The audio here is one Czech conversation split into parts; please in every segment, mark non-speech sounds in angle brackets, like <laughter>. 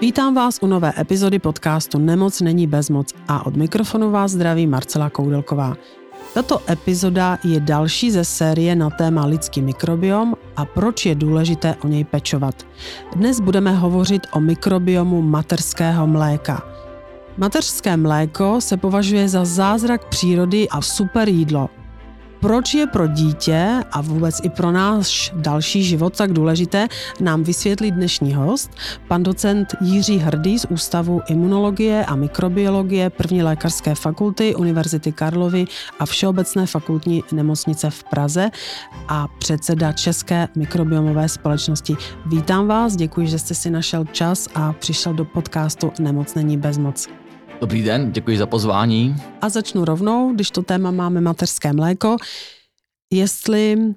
Vítám vás u nové epizody podcastu Nemoc není bezmoc a od mikrofonu vás zdraví Marcela Koudelková. Tato epizoda je další ze série na téma lidský mikrobiom a proč je důležité o něj pečovat. Dnes budeme hovořit o mikrobiomu materského mléka. Mateřské mléko se považuje za zázrak přírody a super jídlo, proč je pro dítě a vůbec i pro náš další život tak důležité, nám vysvětlí dnešní host, pan docent Jiří Hrdý z Ústavu imunologie a mikrobiologie první lékařské fakulty Univerzity Karlovy a Všeobecné fakultní nemocnice v Praze a předseda České mikrobiomové společnosti. Vítám vás, děkuji, že jste si našel čas a přišel do podcastu Nemoc není bezmoc. Dobrý den, děkuji za pozvání. A začnu rovnou, když to téma máme mateřské mléko. Jestli uh,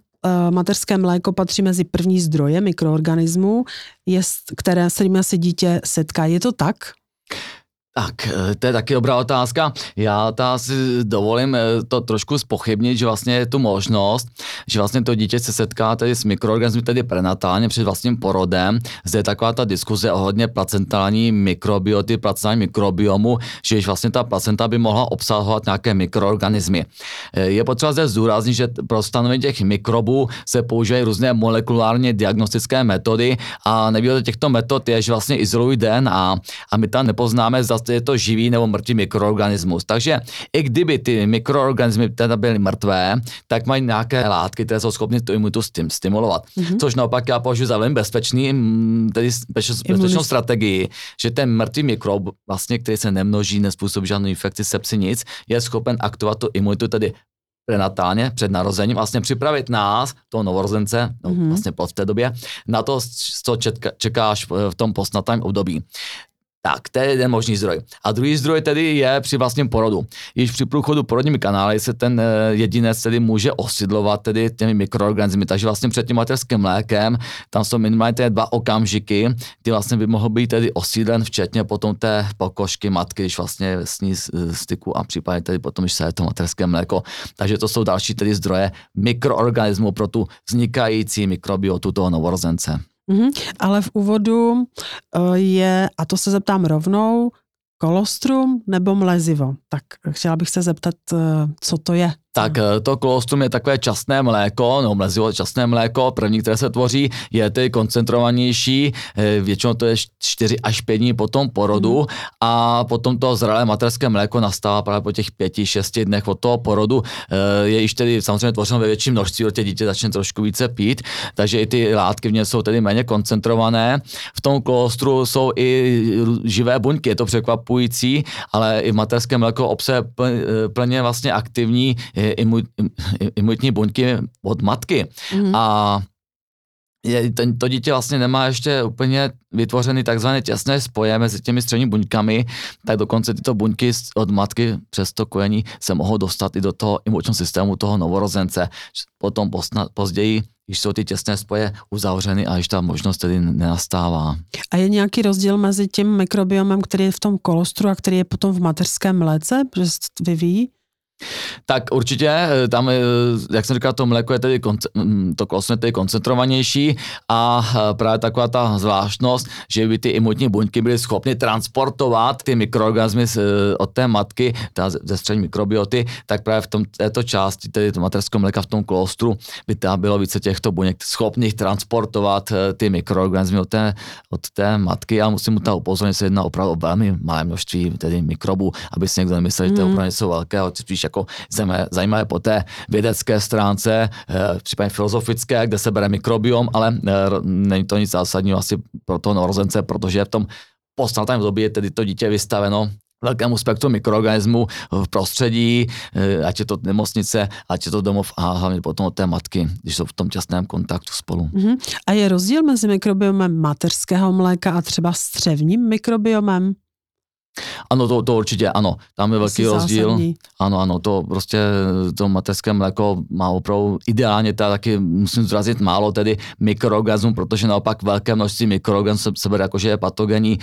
mateřské mléko patří mezi první zdroje mikroorganismů, jest, které se se dítě setká. Je to tak? Tak, eh, to je taky dobrá otázka. Já ta si dovolím eh, to trošku spochybnit, že vlastně je tu možnost, že vlastně to dítě se setká tedy s mikroorganismy, tedy prenatálně před vlastním porodem. Zde je taková ta diskuze ohledně placentální mikrobioty, placentální mikrobiomu, že vlastně ta placenta by mohla obsahovat nějaké mikroorganismy. Eh, je potřeba zde zdůraznit, že pro stanovení těch mikrobů se používají různé molekulárně diagnostické metody a nevýhoda těchto metod je, že vlastně izolují DNA a my tam nepoznáme, zda je to živý nebo mrtvý mikroorganismus. Takže i kdyby ty mikroorganismy teda byly mrtvé, tak mají nějaké látky, které jsou schopny tu imunitu stimulovat. Mm-hmm. Což naopak já považuji za velmi bezpečný, mm, tedy bezpečnou strategii, že ten mrtvý mikrob, vlastně, který se nemnoží, nespůsobí žádnou infekci, sepsi, nic, je schopen aktivovat tu imunitu tedy prenatálně před narozením, vlastně připravit nás, toho novorozence, no, mm-hmm. vlastně pod v té době, na to, co čekáš v tom postnatém období. Tak, to je jeden možný zdroj. A druhý zdroj tedy je při vlastním porodu. Již při průchodu porodními kanály se ten eh, jedinec tedy může osidlovat tedy těmi mikroorganismy. Takže vlastně před tím materským mlékem tam jsou minimálně ty dva okamžiky, kdy vlastně by mohl být tedy osídlen, včetně potom té pokožky matky, když vlastně s ní styku a případně tedy potom, když se je to materské mléko. Takže to jsou další tedy zdroje mikroorganismů pro tu vznikající mikrobiotu toho novorozence. Mm-hmm, ale v úvodu uh, je, a to se zeptám rovnou, kolostrum nebo mlezivo. Tak chtěla bych se zeptat, uh, co to je. Tak eh, to kolostrum je takové časné mléko, no mlezivo časné mléko, první, které se tvoří, je ty koncentrovanější, eh, většinou to je 4 až 5 dní po tom porodu mm. a potom to zralé materské mléko nastává právě po těch 5-6 dnech od toho porodu. Eh, je již tedy samozřejmě tvořeno ve větším množství, od těch dítě začne trošku více pít, takže i ty látky v něm jsou tedy méně koncentrované. V tom kolostru jsou i živé buňky, je to překvapující, ale i v materském mléko obsahuje plně vlastně aktivní imunitní buňky od matky. Mm-hmm. A je, ten, to dítě vlastně nemá ještě úplně vytvořený takzvané těsné spoje mezi těmi středními buňkami, tak dokonce tyto buňky od matky přes to kojení se mohou dostat i do toho imunitního systému toho novorozence. Potom posna, později když jsou ty těsné spoje uzavřeny a již ta možnost tedy nenastává. A je nějaký rozdíl mezi tím mikrobiomem, který je v tom kolostru a který je potom v mateřském mléce, že se vyvíjí? Tak určitě, eh, tam, eh, jak jsem říkal, to mléko je tedy, to klosno je tedy koncentrovanější a eh, právě taková ta zvláštnost, že by ty imunitní buňky byly schopny transportovat ty mikroorganismy od té matky, ta ze střední mikrobioty, tak právě v tom, této části, tedy to materského mléka v tom klostru, by tam bylo více těchto buněk schopných transportovat ty mikroorganismy od té, od té matky. Já musím mu ta upozornit, se jedná opravdu o velmi malé množství tedy mikrobů, aby si někdo nemyslel, že to je mhm. opravdu něco velkého, spíš jako zajímavé po té vědecké stránce, eh, případně filozofické, kde se bere mikrobiom, ale eh, není to nic zásadního asi pro toho norozence, protože v tom postnatém době je tedy to dítě vystaveno velkému spektru mikroorganismů v prostředí, eh, ať je to nemocnice, ať je to domov a hlavně potom od té matky, když jsou v tom těsném kontaktu spolu. Uh-huh. A je rozdíl mezi mikrobiomem mateřského mléka a třeba střevním mikrobiomem? Ano, to, to určitě, ano. Tam je velký rozdíl. Zásadní. Ano, ano, to prostě to mateřské mléko má opravdu ideálně, teda taky musím zrazit málo tedy mikroorganismů, protože naopak velké množství mikroorganismů se, bere jako, že je patogenní,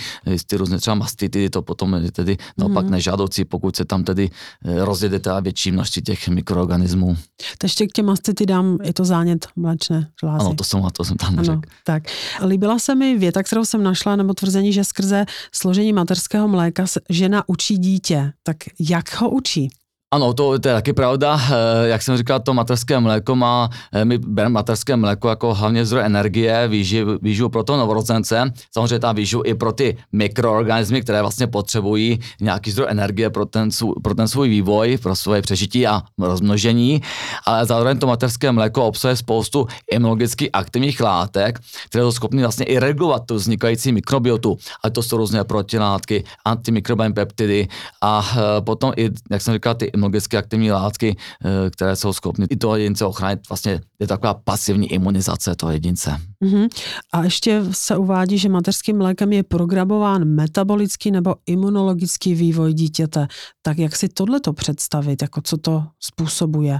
ty různé třeba mastity, to potom je tedy naopak mm. nežádoucí, pokud se tam tedy eh, rozjede teda větší množství těch mikroorganismů. To ještě k těm mastity dám, je to zánět mléčné žlázy. Ano, to jsem, to jsem tam neřekl. Ano, tak. Líbila se mi věta, kterou jsem našla, nebo tvrzení, že skrze složení mateřského mléka žena učí dítě. Tak jak ho učí? Ano, to, to je taky pravda. Eh, jak jsem říkal, to materské mléko má, eh, my bereme materské mléko jako hlavně zdroj energie, výživu, výživu pro to novorozence. Samozřejmě tam výživu i pro ty mikroorganismy, které vlastně potřebují nějaký zdroj energie pro ten, pro ten svůj vývoj, pro svoje přežití a rozmnožení. Ale zároveň to materské mléko obsahuje spoustu imunologicky aktivních látek, které jsou schopny vlastně i regulovat tu vznikající mikrobiotu. A to jsou různé protilátky, antimikrobiální peptidy a eh, potom i, jak jsem říkal, ty imunologicky aktivní látky, eh, které jsou schopny i toho jedince ochránit. Vlastně je taková pasivní imunizace toho jedince. Uh-huh. A ještě se uvádí, že mateřským mlékem je programován metabolický nebo imunologický vývoj dítěte. Tak jak si tohleto představit, jako co to způsobuje?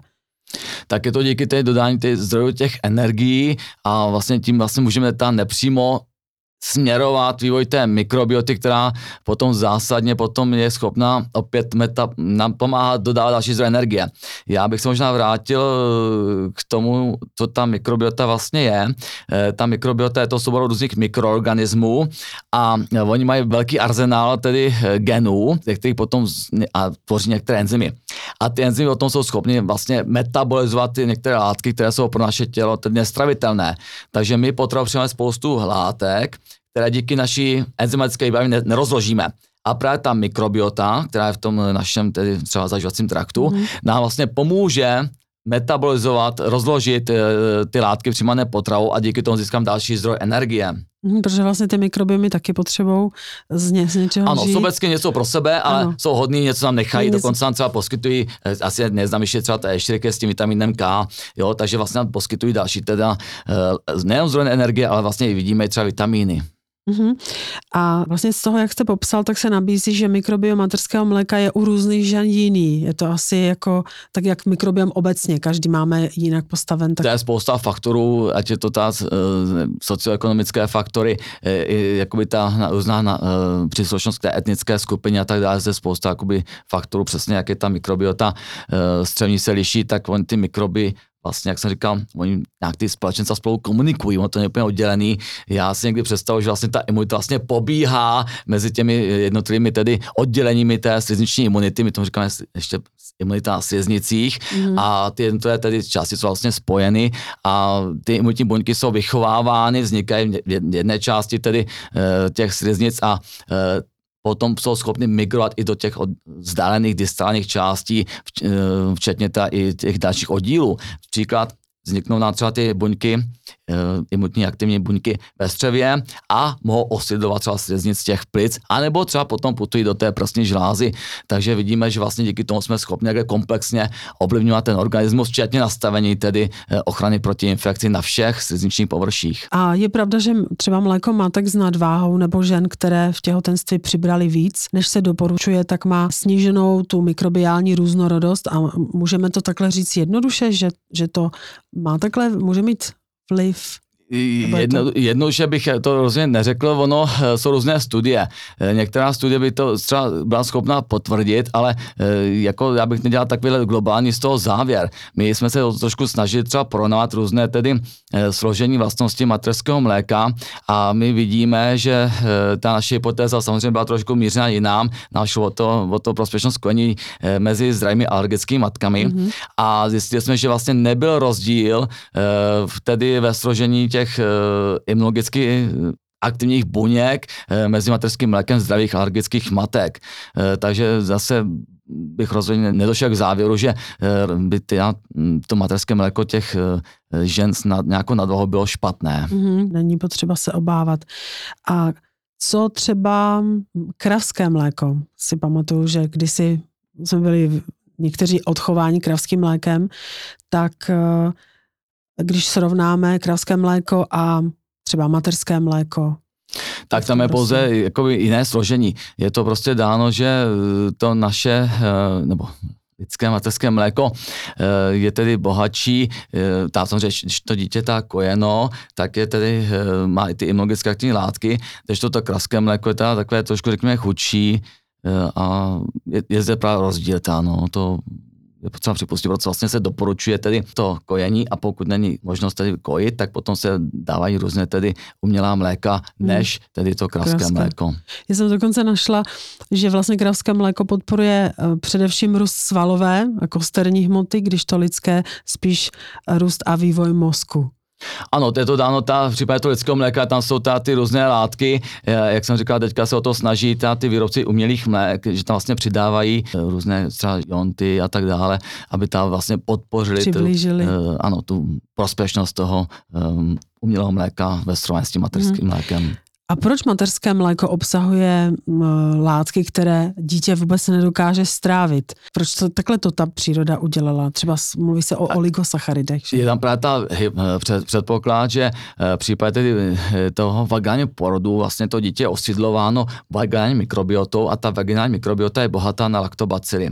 tak je to díky té dodání těch zdrojů těch energií a vlastně tím vlastně můžeme tam nepřímo směrovat vývoj té mikrobioty, která potom zásadně potom je schopná opět meta, nám pomáhat dodávat další zdroje energie. Já bych se možná vrátil eh, k tomu, co ta mikrobiota vlastně je. Eh, ta mikrobiota je to soubor různých mikroorganismů a oni mají velký arzenál tedy eh, genů, který potom a tvoří některé enzymy. A ty enzymy o tom jsou schopny vlastně metabolizovat ty některé látky, které jsou pro naše tělo tedy nestravitelné. Takže my potřebujeme spoustu látek, které díky naší enzymatické výbavě nerozložíme. A právě ta mikrobiota, která je v tom našem tedy třeba zažívacím traktu, mm-hmm. nám vlastně pomůže metabolizovat, rozložit e, ty látky přijímané potravou a díky tomu získám další zdroj energie. Mm, protože vlastně ty mikrobiomy taky potřebují z, ně, z něčeho Ano, žít. sobecky něco pro sebe, ale ano. jsou hodní, něco nám nechají, něco... dokonce nám třeba poskytují, eh, asi neznám ještě třeba ještě s tím vitaminem K, jo, takže vlastně nám poskytují další teda e, nejen zdroj energie, ale vlastně i vidíme třeba vitamíny. Uh-huh. A vlastně z toho, jak jste popsal, tak se nabízí, že mikrobiom materského mléka je u různých žen jiný. Je to asi jako, tak jak mikrobiom obecně, každý máme jinak postaven. Tak... To je spousta faktorů, ať je to ta uh, socioekonomické faktory, uh, jakoby ta různá uh, příslušnost k té etnické skupině a tak dále, zde spousta jakoby, faktorů, přesně jak je ta mikrobiota uh, střevní se liší, tak on ty mikroby vlastně, jak jsem říkal, oni nějak ty společenstva spolu komunikují, ono to je úplně oddělený. Já si někdy představuji, že vlastně ta imunita vlastně pobíhá mezi těmi jednotlivými tedy odděleními té slizniční imunity, my tomu říkáme ještě imunita na sliznicích mm. a ty jednotlivé tedy části jsou vlastně spojeny a ty imunitní buňky jsou vychovávány, vznikají v jedné části tedy eh, těch sliznic a eh, potom jsou schopni migrovat i do těch vzdálených distálních částí, eh, včetně ta, i těch dalších oddílů. Příklad vzniknou nám třeba ty buňky, imunitní aktivní buňky ve střevě a mohou osidovat třeba sliznic těch plic, anebo třeba potom putují do té prsní žlázy. Takže vidíme, že vlastně díky tomu jsme schopni nějaké komplexně ovlivňovat ten organismus, včetně nastavení tedy eh, ochrany proti infekci na všech slizničních površích. A je pravda, že třeba mléko matek s nadváhou nebo žen, které v těhotenství přibrali víc, než se doporučuje, tak má sníženou tu mikrobiální různorodost a můžeme to takhle říct jednoduše, že, že to má takhle, může mít vliv Jedno, jedno, že bych to rozhodně neřekl, ono eh, jsou různé studie. Eh, některá studie by to třeba byla schopná potvrdit, ale eh, jako já bych nedělal takový globální z toho závěr. My jsme se trošku snažili třeba porovnávat různé tedy složení vlastnosti materského mléka a my vidíme, že ta naše hypotéza samozřejmě byla trošku mířena jinám. Náš o to, o to prospěšnost kojení mezi zdravými alergickými matkami mm-hmm. a zjistili jsme, že vlastně nebyl rozdíl tedy ve složení těch těch eh, imunologicky eh, aktivních buněk eh, mezi materským mlékem zdravých alergických matek. Takže zase bych rozhodně nedošel k závěru, že by ty, to materské mléko těch žen s nad, nějakou nadvahou bylo špatné. Mm-hmm, není potřeba se obávat. A co třeba kravské mléko? Si pamatuju, že kdysi jsme byli někteří odchování kravským mlékem, tak když srovnáme kravské mléko a třeba materské mléko, Tak tam je pouze jakoby jiné složení. Je to prostě dáno, že to naše, nebo lidské mateřské mléko eh, je tedy bohatší, tá samozřejmě, když to dítě tá kojeno, tak je tedy, má i ty imunologické aktivní látky, když to, to kraské mléko je teda takové trošku, řekněme, chudší a je, je zde právě rozdíl, tá, no, to je potřeba připustit, proto vlastně se doporučuje tedy to kojení a pokud není možnost tedy kojit, tak potom se dávají různé tedy umělá mléka, hmm. než tedy to kravské Kravské. mléko. Já jsem dokonce našla, že vlastně kravské mléko podporuje eh, především růst svalové a kosterní hmoty, když to lidské spíš růst a vývoj mozku. Ano, to je to dáno, ta, v případě toho lidského mléka, tam jsou ta, ty různé látky, eh, jak jsem říkal, teďka se o to snaží ta, ty výrobci umělých mlék, že tam vlastně přidávají eh, různé třeba jonty a tak dále, aby tam vlastně podpořili tu, uh, ano, tu prospěšnost toho um, umělého mléka ve srovnání s tím mateřským hmm. mlékem. A proč mateřské mléko obsahuje látky, které dítě vůbec nedokáže strávit? Proč to, takhle to ta příroda udělala? Třeba mluví se o oligosacharidech. Že? Je tam právě ta před, předpoklad, že v případě eh, toho vagánního porodu vlastně to dítě je osidlováno vagální mikrobiotou a ta vaginální mikrobiota je bohatá na laktobacily.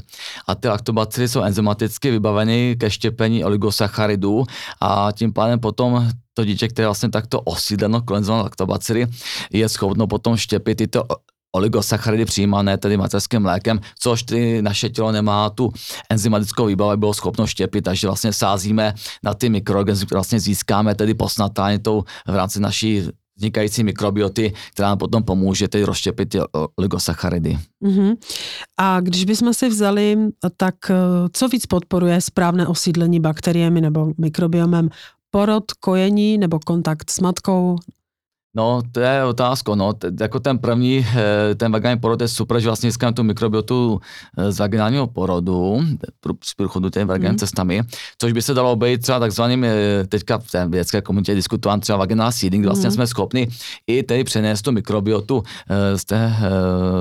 A ty laktobacily jsou enzymaticky vybaveny ke štěpení oligosacharidů a tím pádem potom to dítě, které je vlastně takto osídleno kolenzovanou laktobacily, je schopno potom štěpit tyto oligosacharidy přijímané tedy mateřským mlékem, což ty naše tělo nemá tu enzymatickou výbavu, bylo schopno štěpit, takže vlastně sázíme na ty mikroorganismy, které vlastně získáme tedy posnatání tou v rámci naší vznikající mikrobioty, která nám potom pomůže tedy rozštěpit ty oligosacharidy. Uh-huh. A když bychom si vzali, tak eh, co víc podporuje správné osídlení bakteriemi nebo mikrobiomem porod, kojení nebo kontakt s matkou No, to je otázka, no, t- jako ten první, eh, ten vaginální porod je super, že vlastně získáme tu mikrobiotu eh, z vaginálního porodu, z průchodu těmi vaginální mm. cestami, což by se dalo obejít třeba takzvaným, eh, teďka v té vědecké komunitě diskutován třeba vaginální seeding, vlastně mm. jsme schopni i tedy přenést tu mikrobiotu z té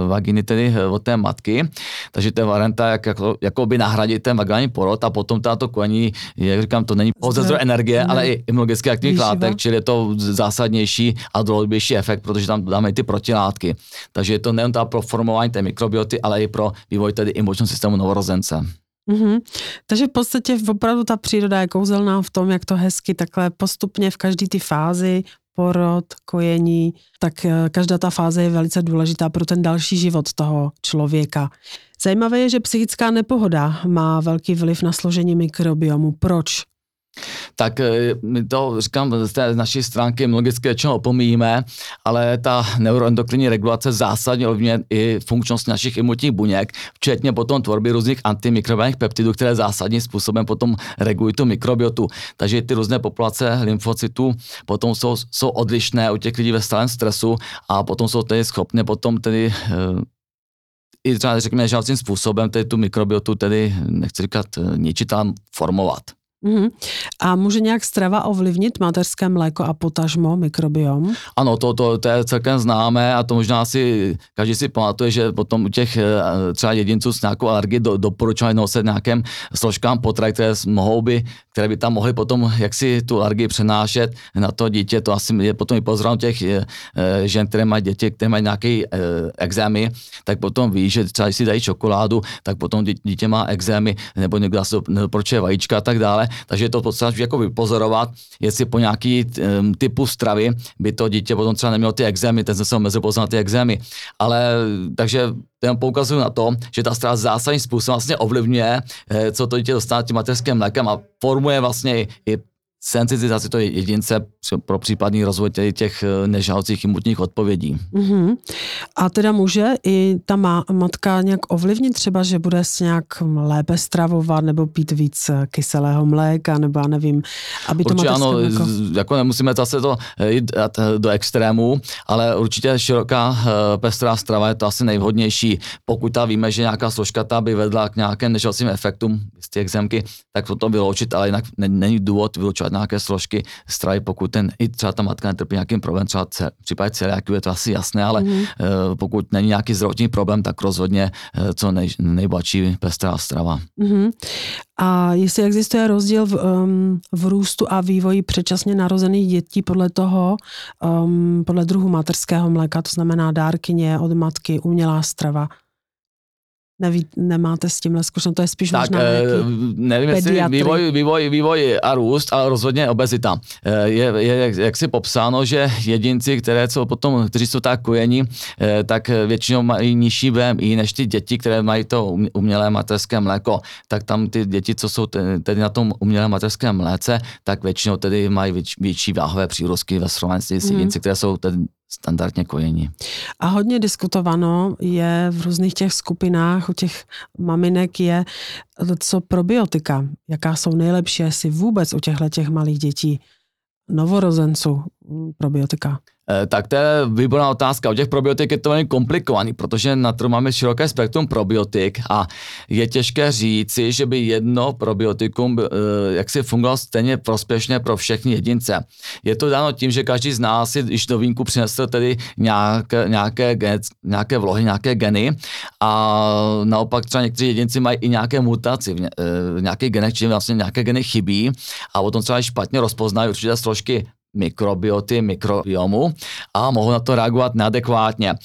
vaginy, tedy od té matky, takže to je varianta, jak, jako, jako by nahradit ten vaginální porod a potom tato kojení, jak říkám, to není pouze zdroj energie, mm. ale i imunologické aktivních látek, čili je to zásadnější a dlouhodobější efekt, protože tam dáme ty protilátky. Takže je to nejen ta pro formování té mikrobioty, ale i pro vývoj tedy imunitního systému novorozence. Mm-hmm. Takže v podstatě opravdu ta příroda je kouzelná v tom, jak to hezky takhle postupně v každé ty fázi porod, kojení, tak eh, každá ta fáze je velice důležitá pro ten další život toho člověka. Zajímavé je, že psychická nepohoda má velký vliv na složení mikrobiomu. Proč? Tak eh, my to říkám z té naší stránky logicky čeho opomíjíme, ale ta neuroendokrinní regulace zásadně ovlivňuje i funkčnost našich imunitních buněk, včetně potom tvorby různých antimikrobiálních peptidů, které zásadním způsobem potom regulují tu mikrobiotu. Takže ty různé populace lymfocytů potom jsou, jsou odlišné u těch lidí ve stálem stresu a potom jsou tedy schopné potom tedy eh, i třeba řekněme žádným způsobem tedy tu mikrobiotu tedy, nechci říkat eh, ničit, ale formovat. Mm-hmm. A může nějak strava ovlivnit mateřské mléko a potažmo mikrobiom? Ano, to, to, to je celkem známé a to možná si každý si pamatuje, že potom u těch eh, třeba jedinců s nějakou alergií do, doporučovali nosit nějakým složkám potravy, které mohou by, které by tam mohly potom jaksi tu alergii přenášet na to dítě. To asi je potom i pozornost těch eh, eh, žen, které mají děti, které mají nějaké exémy, tak potom ví, že třeba si dají čokoládu, tak potom dítě má exémy, nebo někdo se nedoporučuje vajíčka a tak dále takže je to potřeba jako vypozorovat, jestli po nějaký typu stravy by to dítě potom třeba nemělo ty exémy, ten se omezil poznat ty exémy. Ale takže ten poukazuju na to, že ta strava zásadním způsobem vlastně ovlivňuje, eh, co to dítě dostane tím mateřským mlékem a formuje vlastně i sensitizaci toho jedince pro případný rozvoj těch eh, nežádoucích imunitních odpovědí. Mm-hmm. A teda může i ta má, matka nějak ovlivnit třeba, že bude se nějak lépe stravovat nebo pít víc eh, kyselého mléka nebo já nevím, aby to určitě ano, mléko... jako nemusíme zase to eh, jít do extrému, ale určitě široká pestrá strava je to asi nejvhodnější. Pokud ta víme, že nějaká složka ta by vedla k nějakým nežádoucím efektům z těch zemky, tak to vyloučit, ale jinak není důvod třeba nějaké složky stravy, pokud ten, i třeba ta matka netrpí nějakým problém, třeba cel, v případě celiakiu je to asi jasné, ale mm. pokud není nějaký zdravotní problém, tak rozhodně co nej, nejbohatší pestrá strava. Mm. A jestli existuje rozdíl v, um, v růstu a vývoji předčasně narozených dětí podle toho, um, podle druhu materského mléka, to znamená dárkyně od matky, umělá strava, Neví, nemáte s tímhle zkušenost, to je spíš tak, možná eh, nevím, jestli vývoj, vývoj, vývoj a růst, ale rozhodně obezita. Eh, je, je jak, jak si popsáno, že jedinci, které jsou potom, kteří jsou tak kojení, eh, tak většinou mají nižší BMI než ty děti, které mají to umělé materské mléko. Tak tam ty děti, co jsou tedy na tom umělé materském mléce, tak většinou tedy mají větší váhové přírostky ve srovnání s mm. jedinci, které jsou tedy standardně kojení. A hodně diskutováno je v různých těch skupinách, u těch maminek je, co probiotika, jaká jsou nejlepší asi vůbec u těchto těch malých dětí, novorozenců probiotika. Eh, tak to je výborná otázka. U těch probiotik je to velmi komplikovaný, protože na trhu máme široké spektrum probiotik a je těžké říci, že by jedno probiotikum eh, jak si fungovalo stejně prospěšně pro všechny jedince. Je to dáno tím, že každý z nás si již do vínku přinesl tedy nějaké, nějaké, nějaké vlohy, nějaké geny a naopak třeba někteří jedinci mají i nějaké mutaci v eh, nějakých genech, čili vlastně nějaké geny chybí a potom třeba špatně rozpoznají určité složky mikrobioty, mikrobiomu a mohou na to reagovat neadekvátně. E,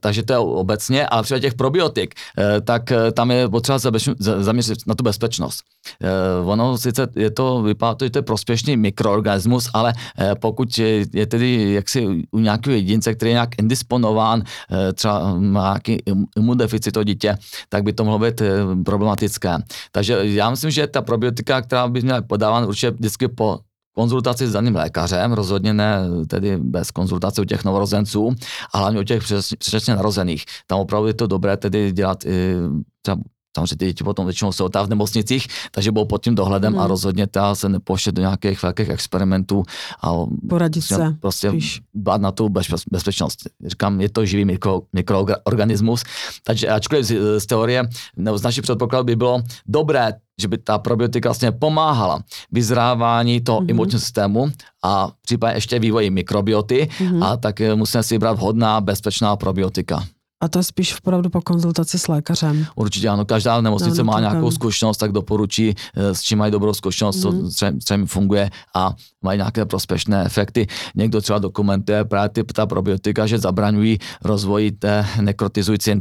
takže to je obecně, ale při těch probiotik, e, tak e, tam je potřeba zaměřit na tu bezpečnost. E, ono sice je to, vypadá to, že to je prospěšný mikroorganismus, ale e, pokud je, je tedy jaksi u nějakého jedince, který je nějak indisponován, e, třeba má nějaký imunodeficit to dítě, tak by to mohlo být e, problematické. Takže já myslím, že ta probiotika, která by měla podávat určitě vždycky po konzultaci s daným lékařem, rozhodně ne tedy bez konzultace u těch novorozenců, a hlavně u těch předčasně narozených. Tam opravdu je to dobré tedy dělat i třeba samozřejmě ty děti potom většinou jsou tam v nemocnicích, takže byl pod tím dohledem mm. a hmm. rozhodně ta se nepošle do nějakých velkých experimentů a poradit se prostě dbát na tu bezpečnost. Říkám, je to živý mikro, mikroorganismus, takže ačkoliv z, z teorie nebo z naší předpokladu by bylo dobré že by ta probiotika vlastně pomáhala vyzrávání toho mm-hmm. imunitního systému a případně ještě vývoji mikrobioty mm-hmm. a tak musíme si vybrat vhodná, bezpečná probiotika. A to je spíš opravdu po konzultaci s lékařem. Určitě ano, každá nemocnice no, no, má nějakou zkušenost, tak doporučí, eh, s čím mají dobrou zkušenost, mm. co mhm. třeba funguje a mají nějaké prospěšné efekty. Někdo třeba dokumentuje právě ty, ta probiotika, že zabraňují rozvoji té nekrotizující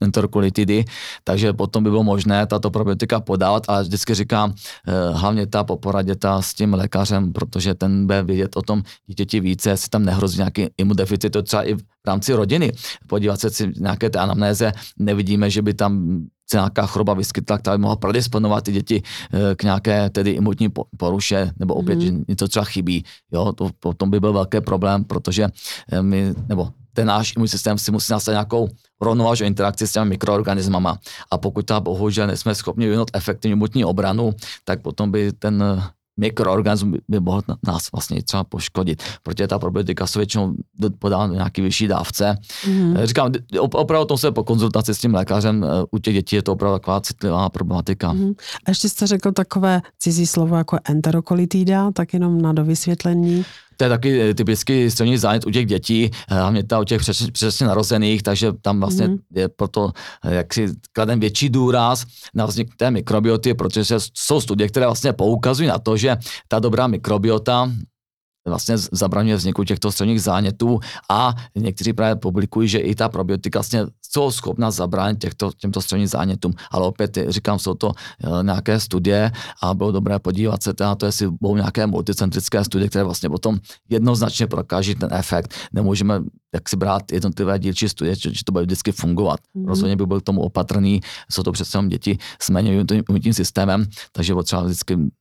enterokolitidy, takže potom by bylo možné tato probiotika podávat, ale vždycky říkám, eh, hlavně ta po poradě ta s tím lékařem, protože ten bude vědět o tom dítěti více, jestli tam nehrozí nějaký imunodeficit, to třeba i v rámci rodiny. Podívat se si nějaké té anamnéze, nevidíme, že by tam se nějaká choroba vyskytla, která by mohla predisponovat ty děti eh, k nějaké tedy imunitní poruše, nebo opět, mm. že něco třeba chybí. Jo, to potom by byl velký problém, protože eh, my, nebo ten náš imunitní systém si musí nastavit nějakou rovnovážnou interakci s těmi mikroorganismama. A pokud ta bohužel nejsme schopni vyvinout efektivní imunitní obranu, tak potom by ten mikroorganismus by mohl nás vlastně třeba poškodit, protože ta probiotika se většinou podá na nějaký vyšší dávce. Mm-hmm. Říkám, opravdu to se po konzultaci s tím lékařem eh, u těch dětí je to opravdu taková citlivá problematika. Mm-hmm. A ještě jste řekl takové cizí slovo jako enterokolitída, tak jenom na dovysvětlení. To je taky eh, typický střední zánět u těch dětí, eh, hlavně ta u těch přesně narozených, takže tam vlastně mm-hmm. je proto eh, jaksi kladem větší důraz na vznik té mikrobioty, protože jsou studie, které vlastně poukazují na to, že ta dobrá mikrobiota vlastně zabraňuje vzniku těchto středních zánětů a někteří právě publikují, že i ta probiotika vlastně jsou schopna zabránit těchto, těmto středním zánětům. Ale opět říkám, jsou to uh, nějaké studie a bylo dobré podívat se na to, jestli budou nějaké multicentrické studie, které vlastně potom jednoznačně prokáží ten efekt. Nemůžeme jak si brát jednotlivé dílčí studie, že, že to bude vždycky fungovat. Mm-hmm. Rozhodně by byl k tomu opatrný, jsou to přece děti s méně imunitním systémem, takže potřeba vždycky mm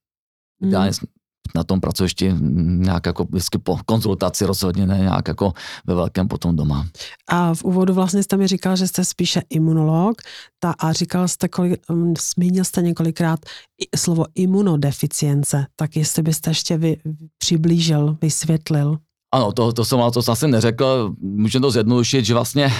na tom pracovišti nějak jako vždycky po konzultaci rozhodně, ne nějak jako ve velkém potom doma. A v úvodu vlastně jste mi říkal, že jste spíše imunolog ta, a říkal jste, kolik, um, zmínil jste několikrát slovo imunodeficience, tak jestli byste ještě vy, přiblížil, vysvětlil. Ano, to, to jsem to jsem asi neřekl, můžeme to zjednodušit, že vlastně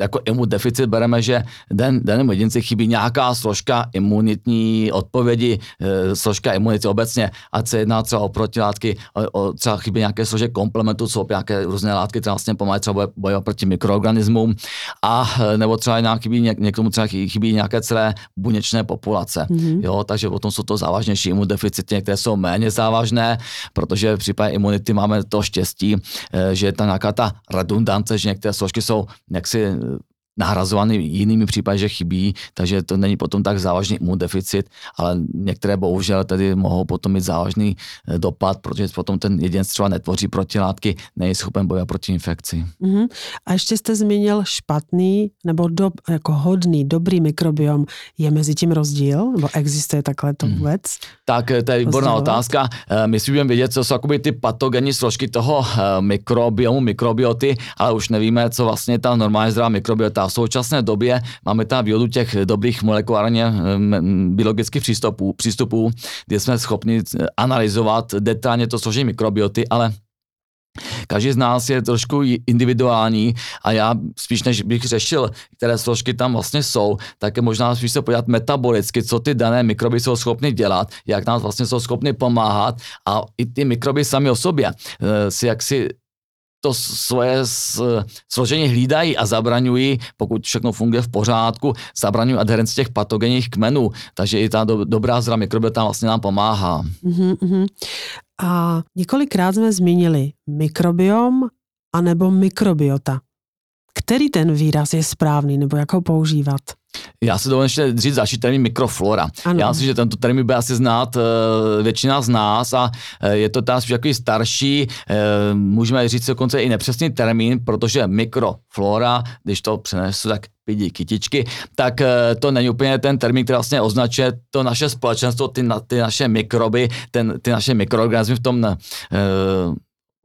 jako imunodeficit bereme, že den, danému jedinci chybí nějaká složka imunitní odpovědi, e, složka imunity obecně, ať se jedná třeba o protilátky, o, o třeba chybí nějaké složek komplementu, jsou nějaké různé látky, které vlastně pomáhají třeba bojovat proti mikroorganismům, a e, nebo třeba nějak chybí, něk, někomu třeba chybí nějaké celé buněčné populace. Mm-hmm. Jo, takže potom jsou to závažnější imunodeficity, některé jsou méně závažné, protože v případě imunity máme to štěstí, e, že je tam nějaká ta redundance, že některé složky jsou jaksi The. Nahrazovaný jinými případy, že chybí, takže to není potom tak závažný imunodeficit, ale některé bohužel tedy mohou potom mít závažný eh, dopad, protože potom ten jedinec třeba netvoří protilátky, není schopen bojovat proti infekci. Uh-huh. A ještě jste zmínil špatný nebo do, jako hodný, dobrý mikrobiom. Je mezi tím rozdíl? Nebo existuje takhle to mhm. vůbec? Uh-huh. Tak eh, to je výborná otázka. Eh, my si budeme vědět, co jsou akoby ty patogenní složky toho mikrobiomu, mikrobioty, ale už nevíme, co vlastně ta normální zdravá mikrobiota v současné době máme tam výhodu těch dobrých molekulárně biologických přístupů, přístupů, kde jsme schopni analyzovat detailně to složení mikrobioty, ale Každý z nás je trošku individuální a já spíš než bych řešil, které složky tam vlastně jsou, tak je možná spíš se podívat metabolicky, co ty dané mikroby jsou schopny dělat, jak nás vlastně jsou schopny pomáhat a i ty mikroby sami o sobě eh, si jaksi to svoje složení hlídají a zabraňují, pokud všechno funguje v pořádku, zabraňují adherenci těch patogenních kmenů. Takže i ta do, dobrá zdravá mikrobiota vlastně nám pomáhá. Uh-huh, A několikrát jsme zmínili mikrobiom anebo mikrobiota. Který ten výraz je správný, nebo jak ho používat? Já se dovolím ještě říct další termín mikroflora. Ano. Já myslím, že tento termín bude asi znát uh, většina z nás a uh, je to teda spíš takový starší, uh, můžeme říct dokonce i nepřesný termín, protože mikroflora, když to přenesu, tak pidi kytičky, tak to není úplně ten termín, který vlastně označuje to naše společenstvo, ty, na, ty naše mikroby, ten, ty naše mikroorganismy v tom,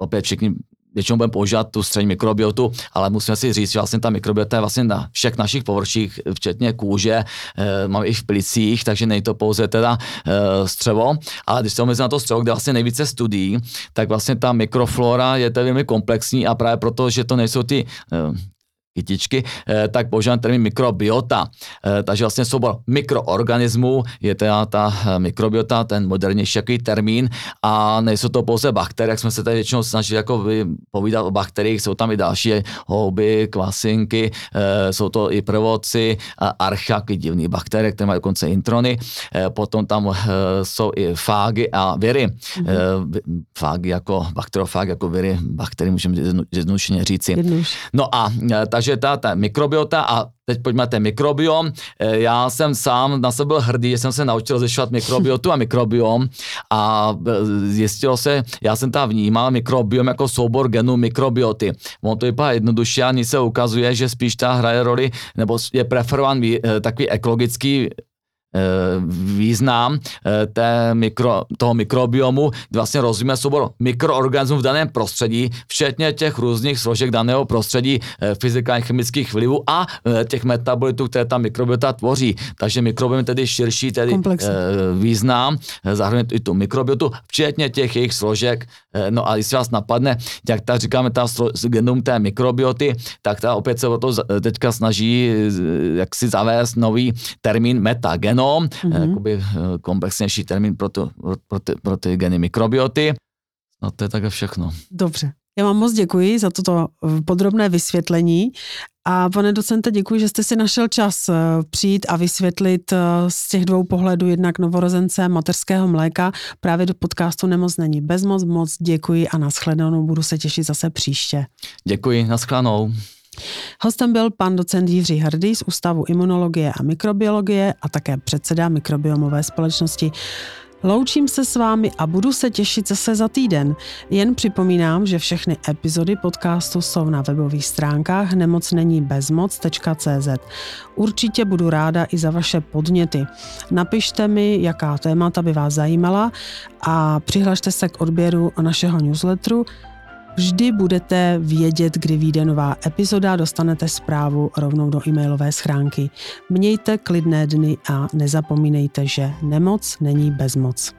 opět všichni většinou budeme používat tu střední mikrobiotu, ale musíme si říct, že vlastně ta mikrobiota je vlastně na všech našich površích, včetně kůže, e, máme i v plicích, takže není to pouze teda e, střevo, ale když se omezíme na to střevo, kde vlastně nejvíce studií, tak vlastně ta mikroflora je to velmi komplexní a právě proto, že to nejsou ty e, kytičky, eh, tak používám termín mikrobiota. Eh, takže vlastně soubor mikroorganismů je teda ta eh, mikrobiota, ten modernější termín a nejsou to pouze bakterie, jak jsme se tady většinou snažili jako povídat o bakteriích, jsou tam i další houby, kvasinky, jsou to i prvodci, archaky, divný bakterie, které mají dokonce introny, potom tam jsou i fágy a viry. Mm-hmm. Fágy jako bakterofágy, jako viry, bakterie můžeme jednoduše říci. No a ta takže ta, ta mikrobiota a teď pojďme na ten mikrobiom. E, já jsem sám na sebe byl hrdý, že jsem se naučil zjišťovat <laughs> mikrobiotu a mikrobiom a e, zjistilo se, já jsem tam vnímal mikrobiom jako soubor genů mikrobioty. On to vypadá jednoduše a se ukazuje, že spíš ta hraje roli, nebo je preferován e, takový ekologický Eh, význam eh, té mikro, toho mikrobiomu, kdy vlastně rozumíme soubor mikroorganismů v daném prostředí, včetně těch různých složek daného prostředí, eh, fyzikálních, chemických vlivů a těch metabolitů, které ta mikrobiota tvoří. Takže mikrobiom tedy širší tedy Komplexně. význam, zahrnuje i tu mikrobiotu, včetně těch jejich složek. No a jestli vás napadne, jak tak říkáme, ta genom té mikrobioty, tak ta opět se o to teďka snaží jak si zavést nový termín metagenom, genom, mm-hmm. jakoby eh, komplexnější termín pro, to, pro, ty, pro ty geny mikrobioty. No to je také všechno. Dobře. Já vám moc děkuji za toto eh, podrobné vysvětlení a pane docente, děkuji, že jste si našel čas přijít a vysvětlit z těch dvou pohledů jednak novorozence mateřského mléka právě do podcastu Nemoc není bezmoc. Moc děkuji a nashledanou, budu se těšit zase příště. Děkuji, nashledanou. Hostem byl pan docent Jiří Hrdý z Ústavu imunologie a mikrobiologie a také předseda mikrobiomové společnosti. Loučím se s vámi a budu se těšit zase za týden. Jen připomínám, že všechny epizody podcastu jsou na webových stránkách nemocnení-bezmoc.cz. Určitě budu ráda i za vaše podněty. Napište mi, jaká témata by vás zajímala a přihlašte se k odběru našeho newsletteru Vždy budete vědět, kdy vyjde nová epizoda, dostanete zprávu rovnou do e-mailové schránky. Mějte klidné dny a nezapomínejte, že nemoc není bezmoc.